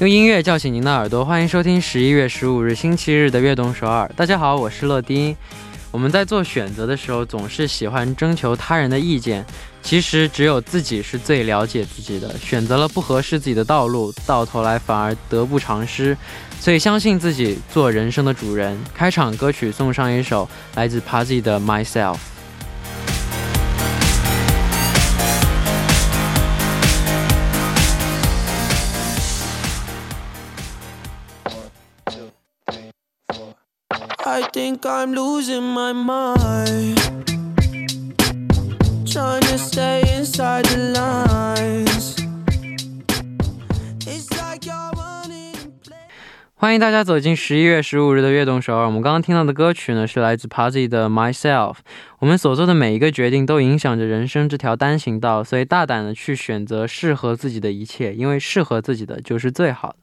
用音乐叫醒您的耳朵，欢迎收听十一月十五日星期日的悦动首尔。大家好，我是乐丁。我们在做选择的时候，总是喜欢征求他人的意见。其实只有自己是最了解自己的。选择了不合适自己的道路，到头来反而得不偿失。所以相信自己，做人生的主人。开场歌曲送上一首来自 Pazzi 的 Myself。Think I'm losing my mind. Trying to stay inside the lines. It's like you're running in place. 欢迎大家走进十一月十五日的悦动首尔。我们刚刚听到的歌曲呢，是来自 Pazzi 的 Myself。我们所做的每一个决定都影响着人生这条单行道，所以大胆的去选择适合自己的一切，因为适合自己的就是最好的。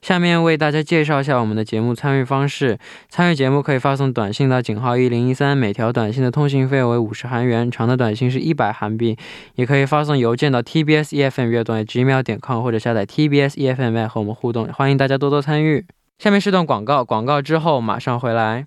下面为大家介绍一下我们的节目参与方式。参与节目可以发送短信到井号一零一三，每条短信的通信费为五十韩元，长的短信是一百韩币。也可以发送邮件到 tbs efm 乐段 gmail 点 com，或者下载 tbs efm 和我们互动。欢迎大家多多参与。下面是段广告，广告之后马上回来。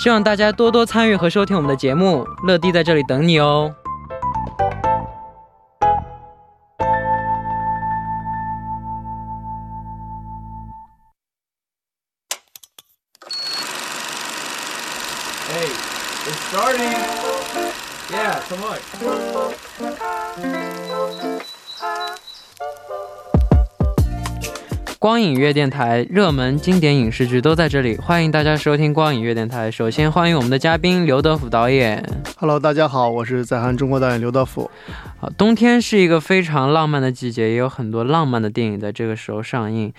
希望大家多多参与和收听我们的节目。乐迪在这里等你哦。光影乐电台热门经典影视剧都在这里，欢迎大家收听光影乐电台。首先欢迎我们的嘉宾刘德甫导演。Hello，大家好，我是在韩中国导演刘德甫。好，冬天是一个非常浪漫的季节，也有很多浪漫的电影在这个时候上映。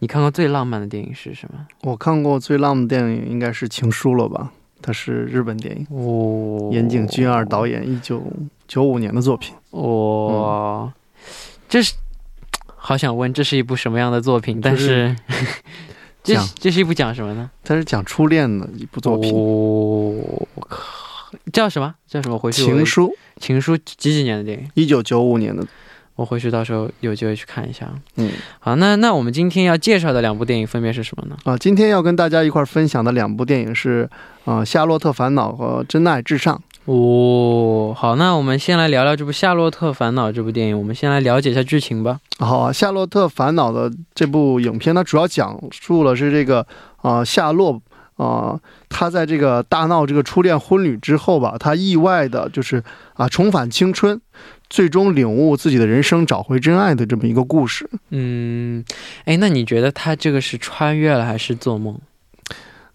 你看过最浪漫的电影是什么？我看过最浪漫的电影应该是《情书》了吧？它是日本电影，哦，岩井俊二导演，一九九五年的作品。哦，这是好想问，这是一部什么样的作品？但是 这讲是这是一部讲什么呢？它是讲初恋的一部作品，哦，我靠叫什么？叫什么？回去情书》，情书几几年的电影？一九九五年的。我回去到时候有机会去看一下。嗯，好，那那我们今天要介绍的两部电影分别是什么呢？啊，今天要跟大家一块儿分享的两部电影是啊，夏洛特烦恼》和《真爱至上》。哦，好，那我们先来聊聊这部《夏洛特烦恼》这部电影。我们先来了解一下剧情吧。好啊，《夏洛特烦恼》的这部影片，它主要讲述了是这个啊、夏洛啊、他在这个大闹这个初恋婚礼之后吧，他意外的就是啊重返青春，最终领悟自己的人生，找回真爱的这么一个故事。嗯，哎，那你觉得他这个是穿越了还是做梦？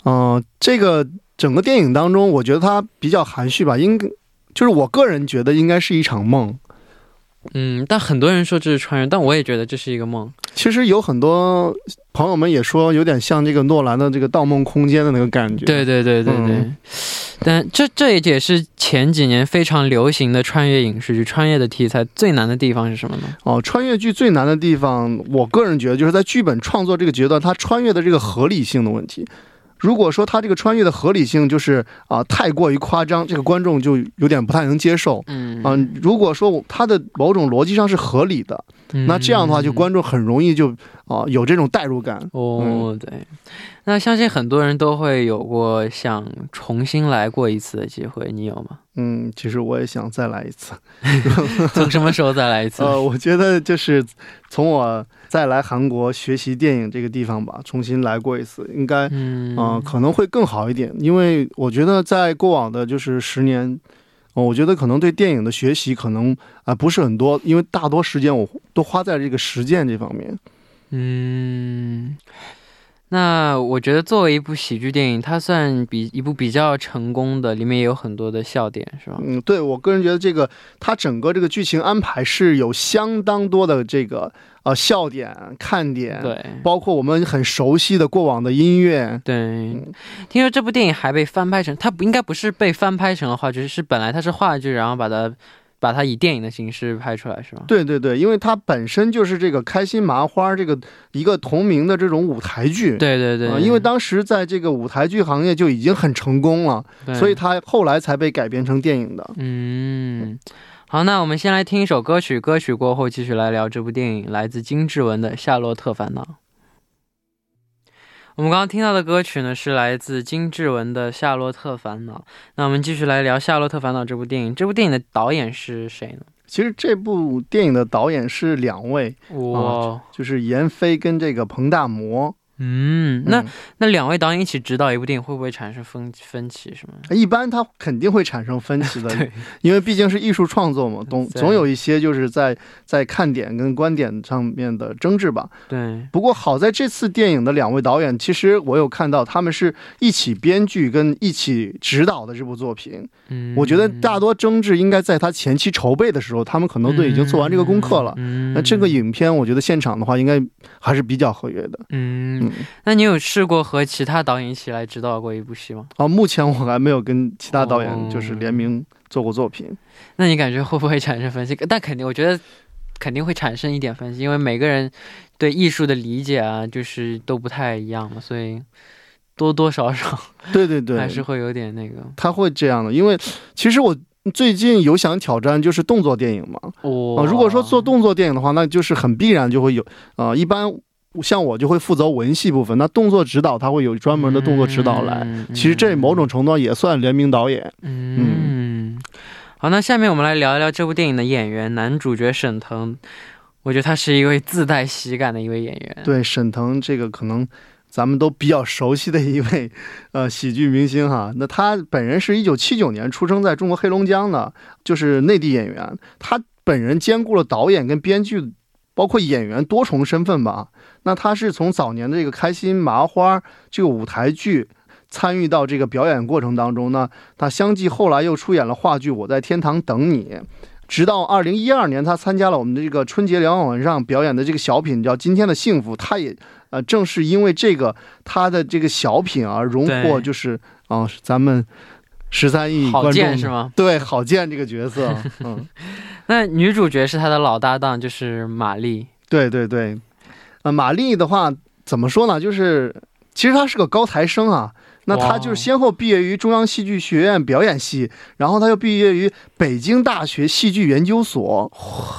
嗯、这个整个电影当中，我觉得它比较含蓄吧，应该就是我个人觉得应该是一场梦。嗯，但很多人说这是穿越，但我也觉得这是一个梦。其实有很多朋友们也说，有点像这个诺兰的这个《盗梦空间》的那个感觉。对对对对对。嗯但这这也是前几年非常流行的穿越影视剧，穿越的题材最难的地方是什么呢？哦，穿越剧最难的地方，我个人觉得就是在剧本创作这个阶段，它穿越的这个合理性的问题。如果说他这个穿越的合理性就是啊、太过于夸张，这个观众就有点不太能接受。嗯啊、如果说他的某种逻辑上是合理的，那这样的话，就观众很容易就啊、有这种代入感。哦，对，那相信很多人都会有过想重新来过一次的机会，你有吗？嗯，其实我也想再来一次。从什么时候再来一次？呃，我觉得就是从我再来韩国学习电影这个地方吧，重新来过一次，应该嗯嗯、可能会更好一点，因为我觉得在过往的就是十年，呃我觉得可能对电影的学习可能啊、不是很多，因为大多时间我都花在这个实践这方面。嗯，那我觉得作为一部喜剧电影，它算比一部比较成功的，里面也有很多的笑点，是吧？嗯，对我个人觉得这个它整个这个剧情安排是有相当多的这个呃笑点、看点，对包括我们很熟悉的过往的音乐。对，听说这部电影还被翻拍成，它不应该不是被翻拍成了话剧，是本来它是话剧，然后把它把它以电影的形式拍出来，是吗？对对对，因为它本身就是这个开心麻花这个一个同名的这种舞台剧。对对对，啊因为当时在这个舞台剧行业就已经很成功了，所以它后来才被改编成电影的。嗯，好，那我们先来听一首歌曲，歌曲过后继续来聊这部电影，来自金志文的《夏洛特烦恼》。我们刚刚听到的歌曲呢，是来自金志文的《夏洛特烦恼》。那我们继续来聊《夏洛特烦恼》这部电影。这部电影的导演是谁呢？其实这部电影的导演是两位，哇，就是闫飞跟这个彭大魔。嗯，那嗯那两位导演一起指导一部电影，会不会产生分分歧？什么？一般他肯定会产生分歧的，对，因为毕竟是艺术创作嘛，总总有一些就是在在看点跟观点上面的争执吧。对，不过好在这次电影的两位导演，其实我有看到他们是一起编剧跟一起指导的这部作品。嗯，我觉得大多争执应该在他前期筹备的时候，他们可能都已经做完这个功课了。嗯，那这个影片，我觉得现场的话，应该还是比较合约的。嗯，嗯，那你有试过和其他导演一起来指导过一部戏吗？啊，目前我还没有跟其他导哦演就是联名做过作品。那你感觉会不会产生分歧？但肯定，我觉得肯定会产生一点分歧，因为每个人对艺术的理解啊，就是都不太一样嘛，所以多多少少 对对对，还是会有点那个。他会这样的，因为其实我最近有想挑战就是动作电影嘛。哇、啊，如果说做动作电影的话，那就是很必然就会有啊、一般像我就会负责文戏部分，那动作指导他会有专门的动作指导来。嗯其实这某种程度上也算联名导演。嗯，好，那下面我们来聊一聊这部电影的演员，男主角沈腾，我觉得他是一位自带喜感的一位演员。对沈腾这个可能咱们都比较熟悉的一位呃喜剧明星哈。那他本人是一九七九年出生在中国黑龙江的，就是内地演员。他本人兼顾了导演跟编剧，包括演员多重身份吧。那他是从早年的这个开心麻花这个舞台剧。参与到这个表演过程当中呢，他相继后来又出演了话剧《我在天堂等你》，直到二零一二年，他参加了我们的这个春节联欢晚会上表演的这个小品叫《今天的幸福》，他也呃正是因为这个他的这个小品而荣获就是啊、咱们十三亿郝观众建是吗？对郝建这个角色，嗯，那女主角是他的老搭档，就是马丽。对对对，呃，马丽的话怎么说呢？就是其实她是个高材生啊。那她就是先后毕业于中央戏剧学院表演系，然后她又毕业于北京大学戏剧研究所，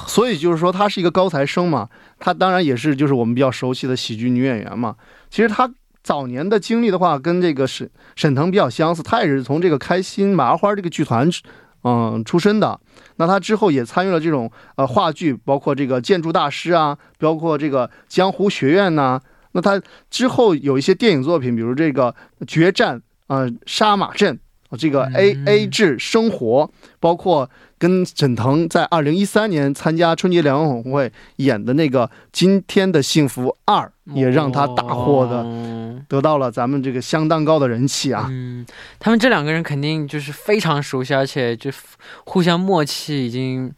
所以就是说她是一个高材生嘛。她当然也是就是我们比较熟悉的喜剧女演员嘛。其实她早年的经历的话，跟这个沈沈腾比较相似，她也是从这个开心麻花这个剧团，嗯出身的。那他之后也参与了这种呃话剧，包括这个建筑大师啊，包括这个江湖学院呐、那他之后有一些电影作品，比如这个《决战》啊、呃杀马镇》啊，这个 A 嗯。A 制生活，包括跟沈腾在二零一三年参加春节联欢晚会演的那个《今天的幸福二》，也让他大获的哦得到了咱们这个相当高的人气啊。嗯，他们这两个人肯定就是非常熟悉，而且就互相默契，已经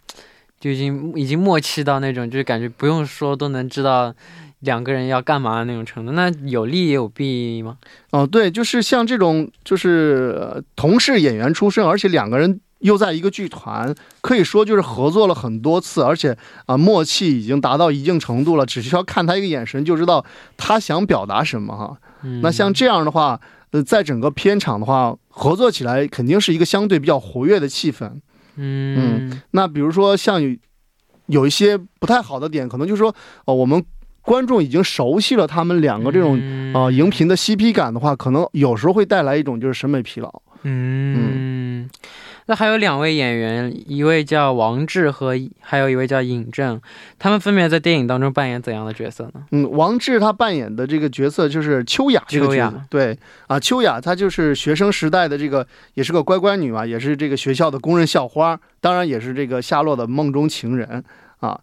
就已经已经默契到那种，就是感觉不用说都能知道两个人要干嘛的那种程度。那有利也有弊吗？哦、对，就是像这种就是、呃同是演员出身，而且两个人又在一个剧团，可以说就是合作了很多次，而且啊、默契已经达到一定程度了，只需要看他一个眼神就知道他想表达什么哈。嗯，那像这样的话，呃，在整个片场的话，合作起来肯定是一个相对比较活跃的气氛。嗯那比如说像有有一些不太好的点，可能就是说，哦、我们观众已经熟悉了他们两个这种嗯啊、荧屏的 CP 感的话，可能有时候会带来一种就是审美疲劳。嗯，那还有两位演员，一位叫王志和还有一位叫尹正，他们分别在电影当中扮演怎样的角色呢？嗯，王志他扮演的这个角色就是秋雅这个角色，对啊，秋雅她就是学生时代的这个，也是个乖乖女嘛，也是这个学校的公认校花，当然也是这个夏洛的梦中情人啊。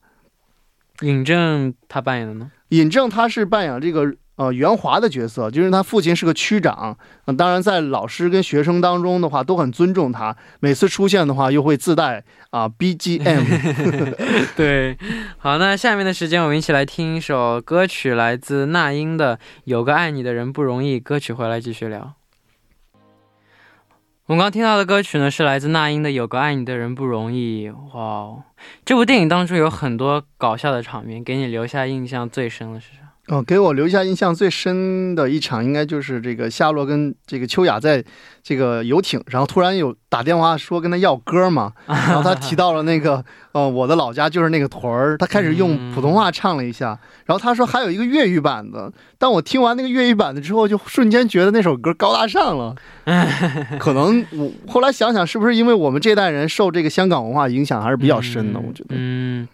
尹正他扮演的呢？尹正他是扮演这个呃袁华的角色，就是他父亲是个区长，呃当然在老师跟学生当中的话都很尊重他，每次出现的话又会自带啊、BGM。对，好，那下面的时间我们一起来听一首歌曲，来自那英的《有个爱你的人不容易》。歌曲回来继续聊。我们刚听到的歌曲呢，是来自那英的《有个爱你的人不容易》。哇哦，这部电影当中有很多搞笑的场面，给你留下印象最深的是啥？哦，给我留下印象最深的一场，应该就是这个夏洛跟这个秋雅在这个游艇，然后突然有打电话说跟他要歌嘛，然后他提到了那个，呃，我的老家就是那个屯儿，他开始用普通话唱了一下，然后他说还有一个粤语版的，但我听完那个粤语版的之后，就瞬间觉得那首歌高大上了，可能我后来想想，是不是因为我们这代人受这个香港文化影响还是比较深的，我觉得。嗯，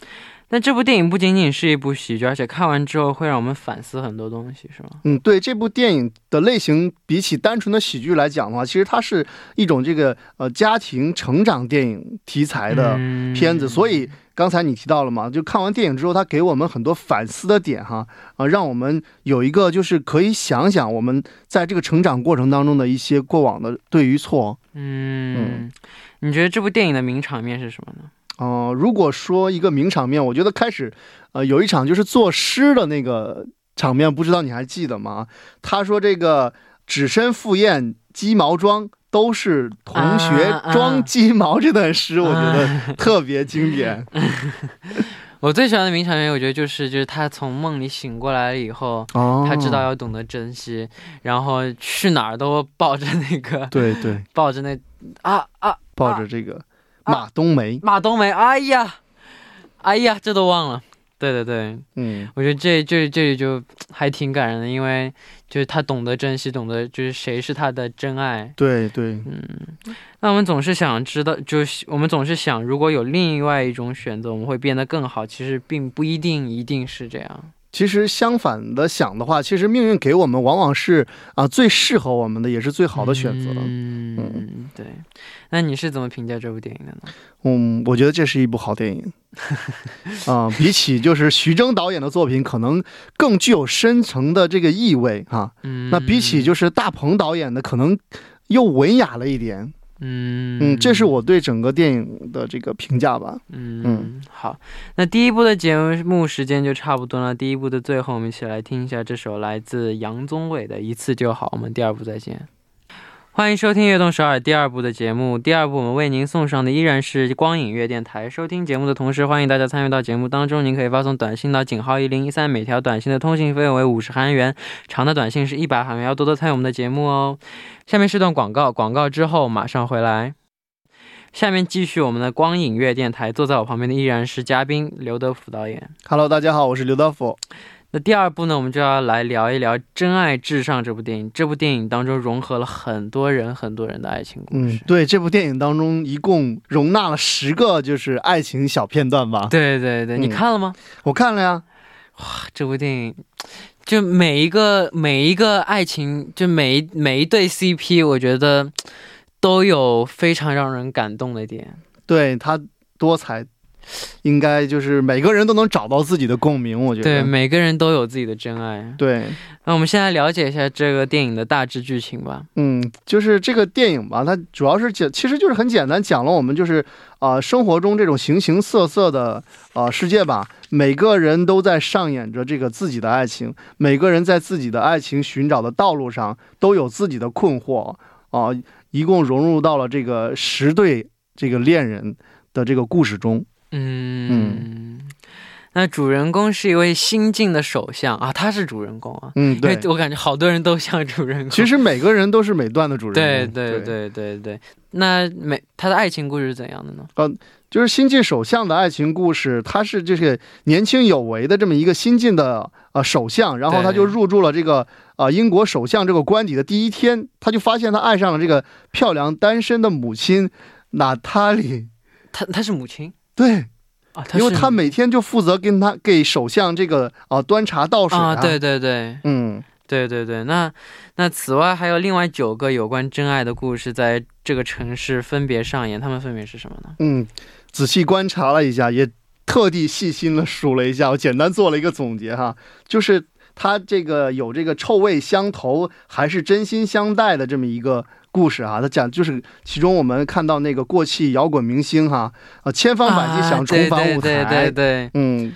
但这部电影不仅仅是一部喜剧，而且看完之后会让我们反思很多东西，是吗？嗯，对，这部电影的类型比起单纯的喜剧来讲的话，其实它是一种这个呃家庭成长电影题材的嗯片子，所以刚才你提到了嘛，就看完电影之后，它给我们很多反思的点哈，啊、让我们有一个就是可以想想我们在这个成长过程当中的一些过往的对与错。嗯，你觉得这部电影的名场面是什么呢？呃，如果说一个名场面，我觉得开始，呃，有一场就是作诗的那个场面，不知道你还记得吗？他说这个只身赴宴鸡毛装，都是同学装鸡毛这段诗，我觉得 特别经典。我最喜欢的名场面，我觉得就是就是他从梦里醒过来了以后，哦他知道要懂得珍惜，然后去哪儿都抱着那个对对，抱着那啊啊抱着这个啊马冬梅，马冬梅，哎呀，哎呀，这都忘了。对对对，嗯我觉得这这这里就还挺感人的，因为就是他懂得珍惜，懂得就是谁是他的真爱。对对，嗯，那我们总是想知道，就是我们总是想，如果有另外一种选择，我们会变得更好。其实并不一定一定是这样。其实相反的想的话，其实命运给我们往往是啊、最适合我们的，也是最好的选择。嗯，对。那你是怎么评价这部电影的呢？嗯，我觉得这是一部好电影。啊、比起就是徐峥导演的作品，可能更具有深层的这个意味哈、嗯，那比起就是大鹏导演的，可能又文雅了一点。嗯嗯，这是我对整个电影的这个评价吧。嗯嗯好，那第一部的节目时间就差不多了。第一部的最后，我们一起来听一下这首来自杨宗纬的《一次就好》。我们第二部再见。欢迎收听《悦动首尔》第二部的节目。第二部我们为您送上的依然是光影乐电台。收听节目的同时，欢迎大家参与到节目当中。您可以发送短信到井号一零一三，每条短信的通信费用为五十韩元，长的短信是一百韩元。要多多参与我们的节目哦。下面是段广告，广告之后马上回来。下面继续我们的光影乐电台，坐在我旁边的依然是嘉宾刘德福导演。Hello，大家好，我是刘德福。那第二部呢，我们就要来聊一聊《真爱至上》这部电影。这部电影当中融合了很多人、很多人的爱情故嗯事。，对，这部电影当中一共容纳了十个就是爱情小片段吧。对对对，你嗯看了吗？我看了呀。哇这部电影，就每一个每一个爱情，就每一每一对 CP，我觉得都有非常让人感动的点。对他多彩，应该就是每个人都能找到自己的共鸣。我觉得对，得，每个人都有自己的真爱。对，那我们现在了解一下这个电影的大致剧情吧。嗯，就是这个电影吧，它主要是讲，其实就是很简单，讲了我们就是啊、呃生活中这种形形色色的啊、呃世界吧，每个人都在上演着这个自己的爱情，每个人在自己的爱情寻找的道路上都有自己的困惑啊、一共融入到了这个十对这个恋人的这个故事中。嗯，那主人公是一位新晋的首相啊，他是主人公啊，嗯，对，我感觉好多人都像主人公。其实每个人都是每段的主人公。对对对对对，那每他的爱情故事是怎样的呢？呃就是新晋首相的爱情故事，他是这个年轻有为的这么一个新晋的呃首相，然后他就入住了这个呃英国首相这个官邸的第一天，他就发现他爱上了这个漂亮单身的母亲娜塔莉。他他是母亲对，啊，因为他每天就负责跟他给首相这个啊端茶倒水啊，对，对对嗯，对对对，那那此外还有另外九个有关真爱的故事在这个城市分别上演，他们分别是什么呢？嗯，仔细观察了一下，也特地细心的数了一下，我简单做了一个总结哈，就是他这个有这个臭味相投还是真心相待的这么一个故事啊。他讲就是其中我们看到那个过气摇滚明星哈啊，千方百计想重返舞台，啊、对对对对，嗯。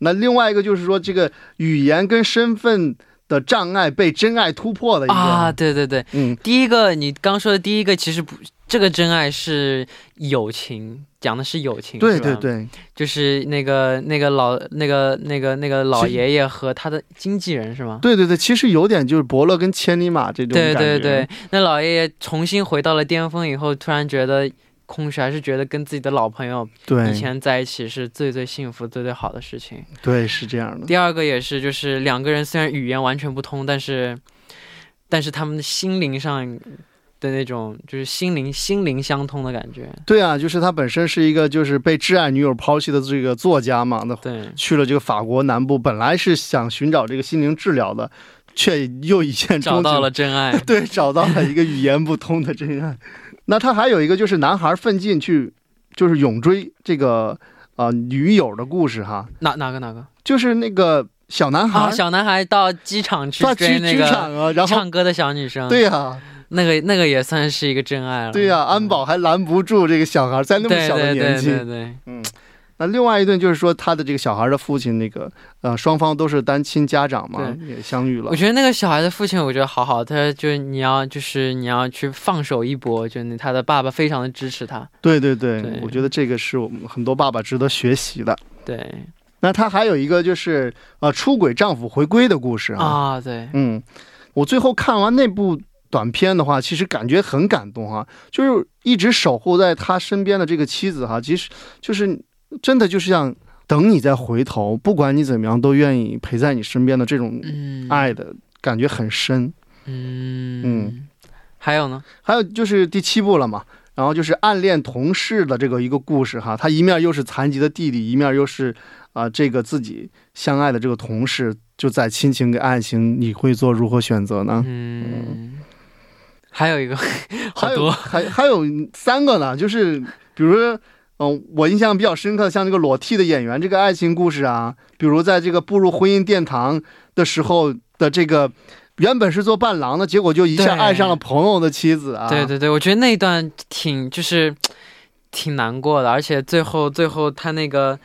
那另外一个就是说，这个语言跟身份的障碍被真爱突破的一个啊，对对对，嗯，第一个你刚说的第一个其实不，这个真爱是友情，讲的是友情，对对对，就是那个那个老那个那个那个老爷爷和他的经纪人是吗？对对对，其实有点就是伯乐跟千里马这种对对对，那老爷爷重新回到了巅峰以后，突然觉得。空虚，还是觉得跟自己的老朋友对以前在一起是最最幸福、最最好的事情。对，是这样的。第二个也是，就是两个人虽然语言完全不通，但是，但是他们的心灵上的那种，就是心灵心灵相通的感觉。对啊，就是他本身是一个就是被挚爱女友抛弃的这个作家嘛，那对去了这个法国南部，本来是想寻找这个心灵治疗的，却又一见找到了真爱。对，找到了一个语言不通的真爱。那他还有一个就是男孩奋进去，就是勇追这个呃女友的故事哈。哪哪个哪个？就是那个小男孩，啊、小男孩到机场去追那个唱歌的小女生。对呀、啊，那个那个也算是一个真爱了。对呀、啊，安保还拦不住这个小孩，在那么小的年纪。对对对对嗯。那另外一段就是说，他的这个小孩的父亲，那个呃，双方都是单亲家长嘛，也相遇了。我觉得那个小孩的父亲，我觉得好好，他就是你要就是你要去放手一搏，就他的爸爸非常的支持他。对对对，对我觉得这个是我们很多爸爸值得学习的。对。那他还有一个就是呃，出轨丈夫回归的故事啊。啊，对，嗯，我最后看完那部短片的话，其实感觉很感动哈，就是一直守护在他身边的这个妻子哈，其实就是。真的就是像等你再回头，不管你怎么样，都愿意陪在你身边的这种爱的感觉很深。嗯嗯，还有呢？还有就是第七部了嘛，然后就是暗恋同事的这个一个故事哈，他一面又是残疾的弟弟，一面又是啊、呃、这个自己相爱的这个同事，就在亲情跟爱情，你会做如何选择呢？嗯，还有一个，还有还还有三个呢，就是比如说。嗯，我印象比较深刻的，像这个裸替的演员这个爱情故事啊，比如在这个步入婚姻殿堂的时候的这个，原本是做伴郎的，结果就一下爱上了朋友的妻子啊。对对对，我觉得那一段挺就是挺难过的，而且最后最后他那个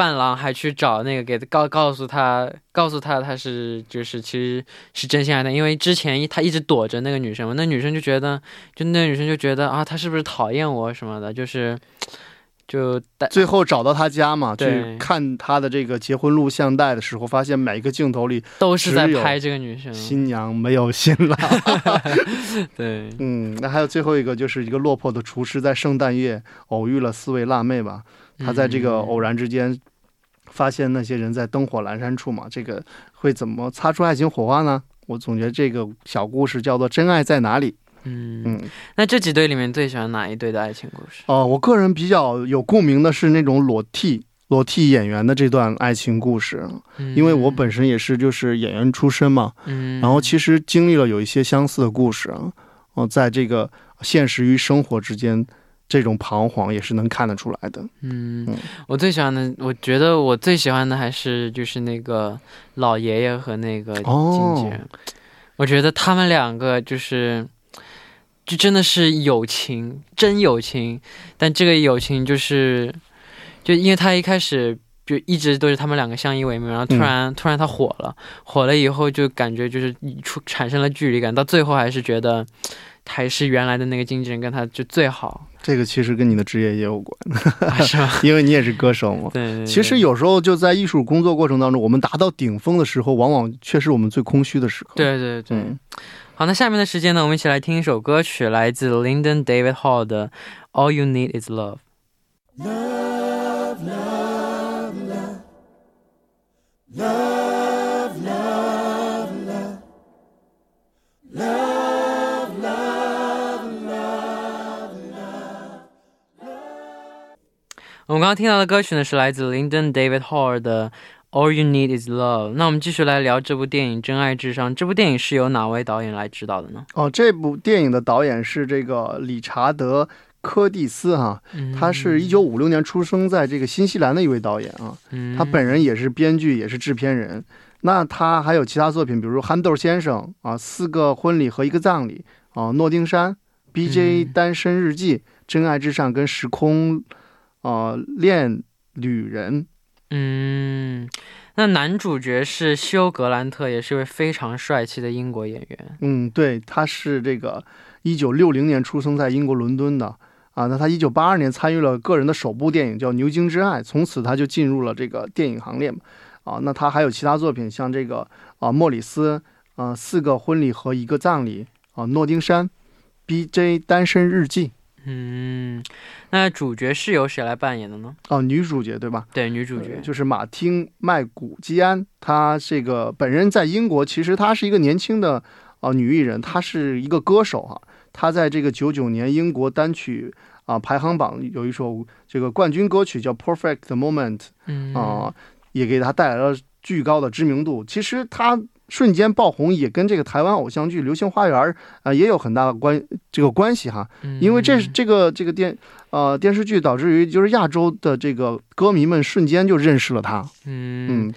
伴郎还去找那个给告告诉他告诉他他是就是其实是真心爱的，因为之前他一直躲着那个女生嘛，那女生就觉得就那女生就觉得啊他是不是讨厌我什么的，就是。就最后找到他家嘛，去看他的这个结婚录像带的时候，发现每一个镜头里都是在拍这个女生，新娘没有新郎。对，嗯，那还有最后一个，就是一个落魄的厨师在圣诞夜偶遇了四位辣妹吧，他在这个偶然之间发现那些人在灯火阑珊处嘛，这个会怎么擦出爱情火花呢？我总结这个小故事叫做《真爱在哪里》。嗯嗯，那这几对里面最喜欢哪一对的爱情故事？哦、呃，我个人比较有共鸣的是那种裸替裸替演员的这段爱情故事，嗯、因为我本身也是就是演员出身嘛，嗯，然后其实经历了有一些相似的故事啊，哦、呃，在这个现实与生活之间，这种彷徨也是能看得出来的。嗯，嗯我最喜欢的，我觉得我最喜欢的还是就是那个老爷爷和那个经纪人，哦、我觉得他们两个就是。就真的是友情，真友情，但这个友情就是，就因为他一开始就一直都是他们两个相依为命，然后突然、嗯、突然他火了，火了以后就感觉就是出产生了距离感，到最后还是觉得还是原来的那个经纪人跟他就最好。这个其实跟你的职业也有关，啊、是吗？因为你也是歌手嘛。对，对，对。其实有时候就在艺术工作过程当中，我们达到顶峰的时候，往往却是我们最空虚的时刻。对对对。嗯好，那下面的时间呢，我们一起来听一首歌曲，来自 Lyndon David Hall 的《All You Need Is Love》。Love, 我们刚刚听到的歌曲呢，是来自 Lyndon David Hall 的。All you need is love。那我们继续来聊这部电影《真爱至上》。这部电影是由哪位导演来指导的呢？哦，这部电影的导演是这个理查德·柯蒂斯哈，嗯、他是一九五六年出生在这个新西兰的一位导演啊。嗯、他本人也是编剧，也是制片人。那他还有其他作品，比如《憨豆先生》啊，《四个婚礼和一个葬礼》啊，《诺丁山》，B.J. 嗯单身日记，真爱至上》跟时空，啊，恋旅人。嗯，那男主角是休·格兰特，也是一位非常帅气的英国演员。嗯，对，他是这个一九六零年出生在英国伦敦的啊。那他一九八二年参与了个人的首部电影叫《牛津之爱》，从此他就进入了这个电影行列嘛。啊，那他还有其他作品，像这个啊莫里斯啊四个婚礼和一个葬礼啊诺丁山，B.J. 单身日记嗯，那主角是由谁来扮演的呢？哦女主角对吧？对，女主角呃。就是马汀麦古基安，她这个本人在英国，其实她是一个年轻的啊、女艺人，她是一个歌手哈、她在这个九九年英国单曲啊、排行榜有一首这个冠军歌曲叫《Perfect Moment》嗯啊、也给她带来了巨高的知名度。其实她瞬间爆红，也跟这个台湾偶像剧《流星花园》啊、也有很大的关这个关系哈。因为这是嗯这个这个电呃电视剧导致于就是亚洲的这个歌迷们瞬间就认识了他。嗯，嗯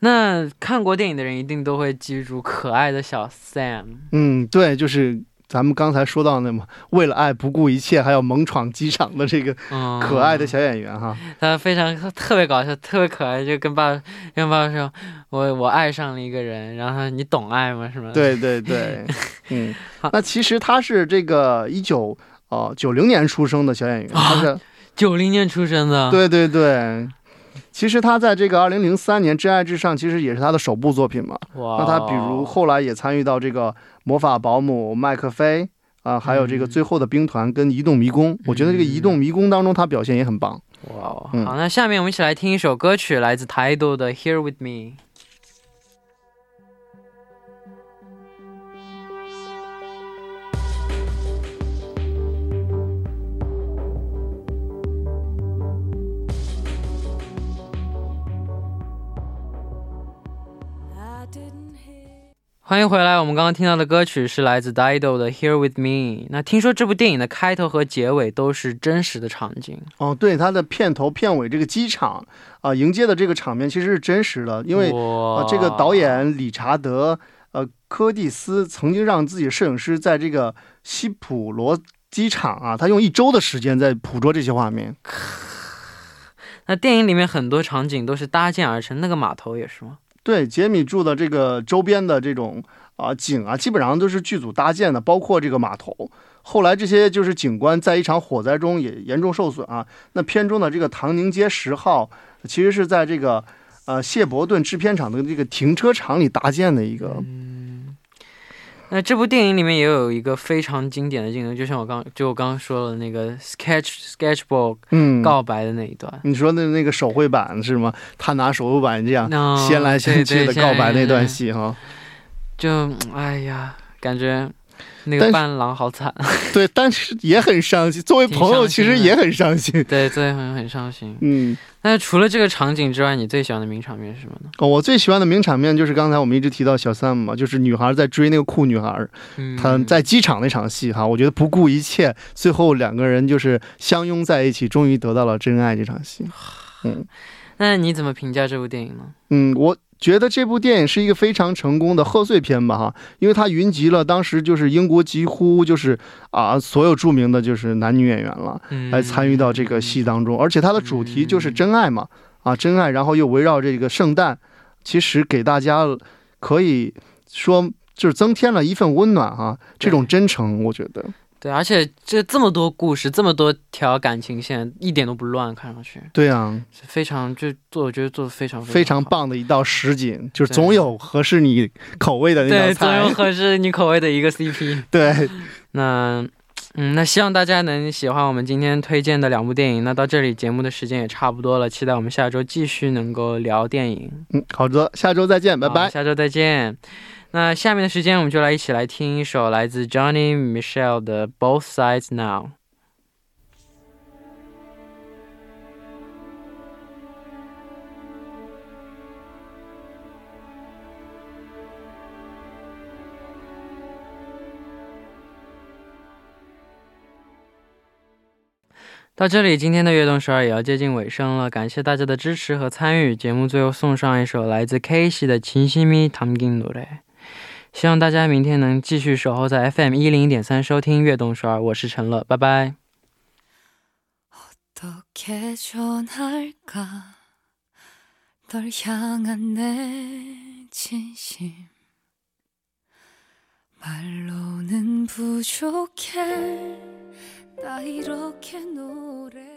那看过电影的人一定都会记住可爱的小 Sam。嗯，对，就是咱们刚才说到那么为了爱不顾一切，还要猛闯机场的这个嗯，可爱的小演员哈。他非常特别搞笑，特别可爱，就跟爸跟爸爸说，我我爱上了一个人，然后你懂爱吗？是吗？，对对对，嗯好，那其实他是这个一九呃九零年出生的小演员，他是九零年出生的。，对对对。其实他在这个二零零三年《真爱至上》其实也是他的首部作品嘛。哇，那他比如后来也参与到这个《魔法保姆》麦克菲啊，还有这个嗯最后的兵团跟移动迷宫。我觉得这个移动迷宫当中他表现也很棒。哇，嗯好，那下面我们一起来听一首歌曲，来自 Tidal 的《Here with Me》。欢迎回来，我们刚刚听到的歌曲是来自 Dido 的《Here with Me》。那听说这部电影的开头和结尾都是真实的场景，哦，对，它的片头片尾这个机场啊、迎接的这个场面其实是真实的，因为这个导演理查德呃科蒂斯曾经让自己摄影师在这个西普罗机场啊，他用一周的时间在捕捉这些画面。那电影里面很多场景都是搭建而成，那个码头也是吗？对，杰米住的这个周边的这种啊、景啊，基本上都是剧组搭建的，包括这个码头。后来这些就是景观在一场火灾中也严重受损啊。那片中的这个唐宁街十号，其实是在这个呃谢伯顿制片厂的这个停车场里搭建的一个。那这部电影里面也有一个非常经典的镜头，就像我刚就我刚刚说的那个 sketch sketchbook 嗯，告白的那一段，你说的那个手绘板是吗？他拿手绘板这样嗯掀来掀去的告白那段戏哈。就哎呀，感觉那个伴郎好惨，对，但是也很伤心。作为朋友，其实也很伤心。对，最后很伤心。嗯，那除了这个场景之外，你最喜欢的名场面是什么呢？哦我最喜欢的名场面就是刚才我们一直提到小 Sam 嘛，就是女孩在追那个酷女孩，嗯她在机场那场戏哈，我觉得不顾一切，最后两个人就是相拥在一起，终于得到了真爱这场戏。嗯那你怎么评价这部电影呢？嗯，我觉得这部电影是一个非常成功的贺岁片吧哈，因为它云集了当时就是英国几乎就是啊所有著名的就是男女演员了。嗯，来参与到这个戏当中，而且它的主题就是真爱嘛，啊，真爱，然后又围绕这个圣诞，其实给大家可以说就是增添了一份温暖哈、这种真诚，我觉得，对，而且这这么多故事，这么多条感情线，一点都不乱，看上去对啊，是非常就做，我觉得做的非常非常好。棒的一道实景，就是总有合适你口味的那对，道菜，总有合适你口味的一个 CP。对，那，嗯，那希望大家能喜欢我们今天推荐的两部电影。那到这里节目的时间也差不多了，期待我们下周继续能够聊电影。嗯，好的，下周再见，拜拜。下周再见。那下面的时间，我们就来一起来听一首来自 Johnny Michelle 的《Both Sides Now》。 到这里，今天的悦动十二也要接近尾声了，感谢大家的支持和参与。节目最后送上一首来自 K 系的《진심이담긴노래》， 希望大家明天能继续守候在 FM 一零点三收听悦动十二，我是陈乐，拜拜。 어떻게 전할까 널 향한 내 진심 말로는 부족해 나 이렇게 노래